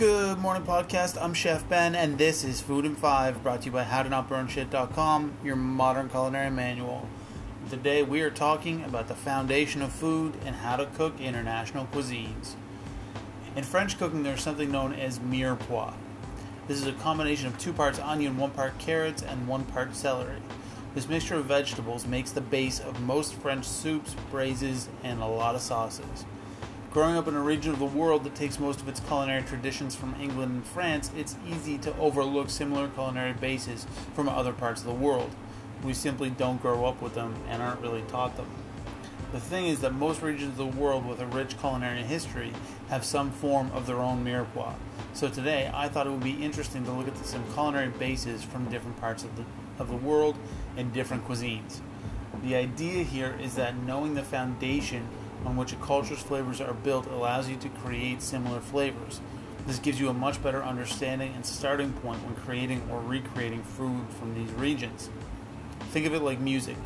Good morning, podcast. I'm Chef Ben, and this is Food in Five, brought to you by HowToNotBurnShit.com, your modern culinary manual. Today, we are talking about the foundation of food and how to cook international cuisines. In French cooking, there's something known as mirepoix. This is a combination of two parts onion, one part carrots, and one part celery. This mixture of vegetables makes the base of most French soups, braises, and a lot of sauces. Growing up in a region of the world that takes most of its culinary traditions from England and France, it's easy to overlook similar culinary bases from other parts of the world. We simply don't grow up with them and aren't really taught them. The thing is that most regions of the world with a rich culinary history have some form of their own mirepoix. So today, I thought it would be interesting to look at some culinary bases from different parts of the, of the world and different cuisines. The idea here is that knowing the foundation on which a culture's flavors are built allows you to create similar flavors. This gives you a much better understanding and starting point when creating or recreating food from these regions. Think of it like music.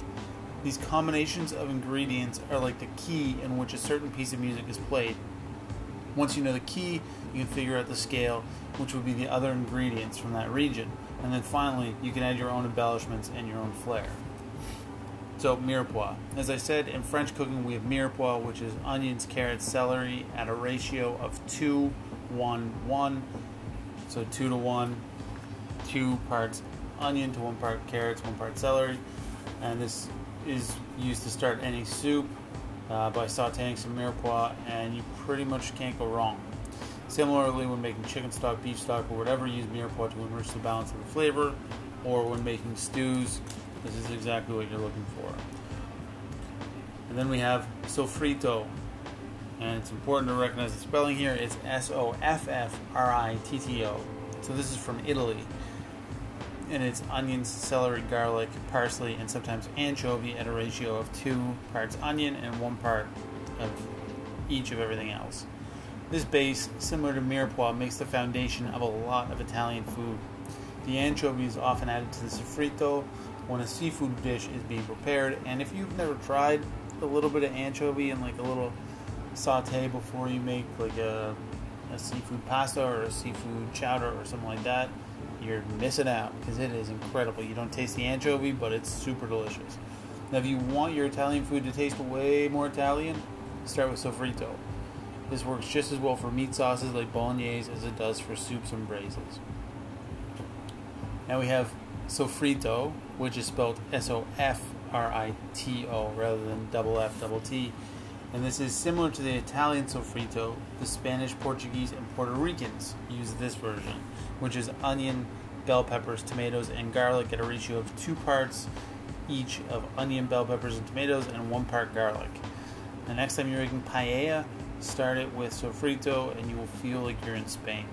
These combinations of ingredients are like the key in which a certain piece of music is played. Once you know the key, you can figure out the scale, which would be the other ingredients from that region. And then finally, you can add your own embellishments and your own flair. So, mirepoix. As I said, in French cooking, we have mirepoix, which is onions, carrots, celery at a ratio of 2 1 1. So, 2 to 1, 2 parts onion to 1 part carrots, 1 part celery. And this is used to start any soup uh, by sauteing some mirepoix, and you pretty much can't go wrong. Similarly, when making chicken stock, beef stock, or whatever, use mirepoix to enrich the balance of the flavor, or when making stews, this is exactly what you're looking for. And then we have soffritto, and it's important to recognize the spelling here. It's S O F F R I T T O. So this is from Italy and it's onions, celery, garlic, parsley, and sometimes anchovy at a ratio of two parts onion and one part of each of everything else. This base, similar to mirepoix, makes the foundation of a lot of Italian food. The anchovy is often added to the soffritto when a seafood dish is being prepared, and if you've never tried a little bit of anchovy and like a little saute before you make like a, a seafood pasta or a seafood chowder or something like that, you're missing out because it is incredible. You don't taste the anchovy, but it's super delicious. Now, if you want your Italian food to taste way more Italian, start with soffritto. This works just as well for meat sauces like bolognese as it does for soups and braises. Now we have sofrito, which is spelled S O F R I T O rather than double F double T. And this is similar to the Italian soffritto. The Spanish, Portuguese, and Puerto Ricans use this version, which is onion, bell peppers, tomatoes, and garlic at a ratio of two parts each of onion, bell peppers, and tomatoes, and one part garlic. The next time you're making paella, start it with sofrito, and you will feel like you're in Spain.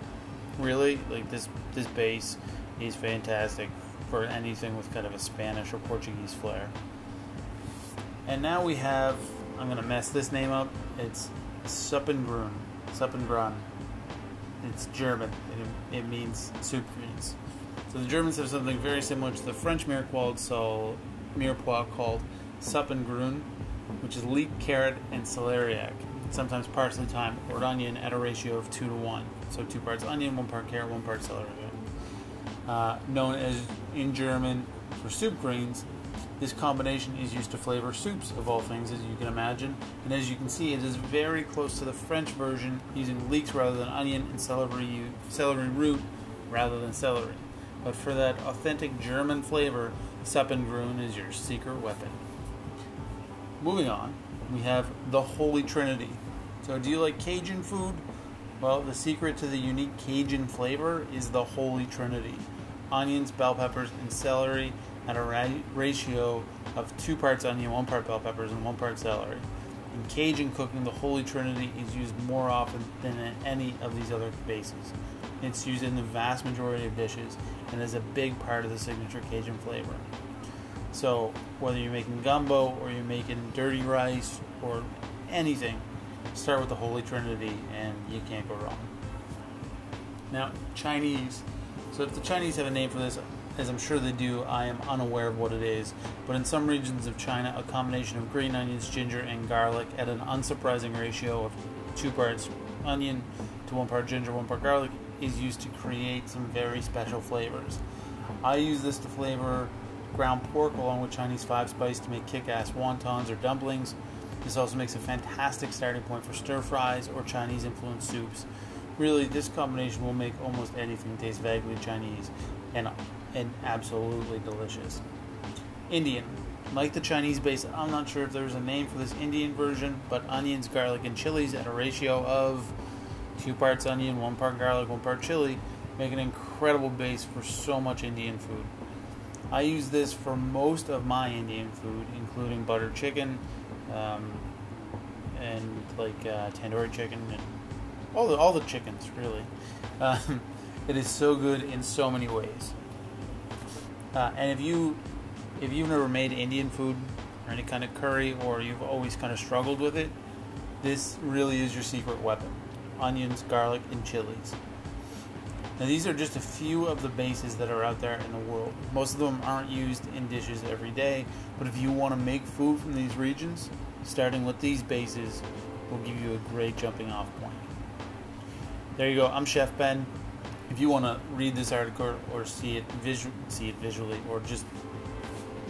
Really, like this this base is fantastic for anything with kind of a Spanish or Portuguese flair. And now we have I'm gonna mess this name up. It's Suppengrün. Suppengrün. It's German. It, it means soup greens. So the Germans have something very similar to the French mirepoix, so mirepoix called Suppengrün, which is leek, carrot, and celeriac. Sometimes parsley, thyme, or onion at a ratio of two to one. So two parts onion, one part carrot, one part celeriac. Uh, known as in German for soup greens, this combination is used to flavor soups of all things, as you can imagine. And as you can see, it is very close to the French version, using leeks rather than onion and celery, celery root rather than celery. But for that authentic German flavor, Suppengrün is your secret weapon. Moving on, we have the Holy Trinity. So, do you like Cajun food? Well, the secret to the unique Cajun flavor is the Holy Trinity onions, bell peppers, and celery at a ra- ratio of two parts onion, one part bell peppers, and one part celery. In Cajun cooking, the Holy Trinity is used more often than in any of these other bases. It's used in the vast majority of dishes and is a big part of the signature Cajun flavor. So, whether you're making gumbo or you're making dirty rice or anything, start with the Holy Trinity and you can't go wrong. Now, Chinese. So, if the Chinese have a name for this, as I'm sure they do, I am unaware of what it is. But in some regions of China, a combination of green onions, ginger, and garlic at an unsurprising ratio of two parts onion to one part ginger, one part garlic is used to create some very special flavors. I use this to flavor ground pork along with Chinese five spice to make kick ass wontons or dumplings. This also makes a fantastic starting point for stir fries or Chinese influenced soups. Really, this combination will make almost anything taste vaguely Chinese and, and absolutely delicious. Indian. Like the Chinese base, I'm not sure if there's a name for this Indian version, but onions, garlic, and chilies at a ratio of two parts onion, one part garlic, one part chili make an incredible base for so much Indian food. I use this for most of my Indian food, including butter chicken, um, and like uh, tandoori chicken, and all the all the chickens really. Um, it is so good in so many ways. Uh, and if you if you've never made Indian food or any kind of curry, or you've always kind of struggled with it, this really is your secret weapon: onions, garlic, and chilies. Now, these are just a few of the bases that are out there in the world. Most of them aren't used in dishes every day, but if you want to make food from these regions, starting with these bases will give you a great jumping off point. There you go. I'm Chef Ben. If you want to read this article or see it visual, see it visually, or just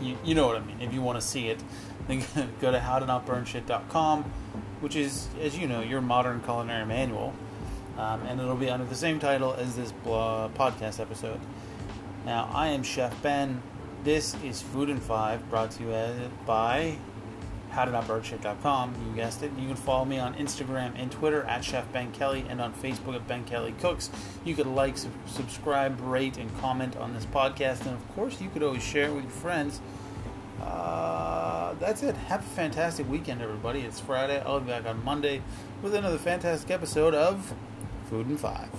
you, you know what I mean. If you want to see it, then go to howtonotburnshit.com, which is, as you know, your modern culinary manual um, and it'll be under the same title as this podcast episode. Now, I am Chef Ben. This is Food in Five, brought to you by howtonotburnshit.com. You guessed it. You can follow me on Instagram and Twitter at Chef Ben Kelly and on Facebook at Ben Kelly Cooks. You could like, subscribe, rate, and comment on this podcast. And of course, you could always share it with your friends. Uh, that's it. Have a fantastic weekend, everybody. It's Friday. I'll be back on Monday with another fantastic episode of Food in Five.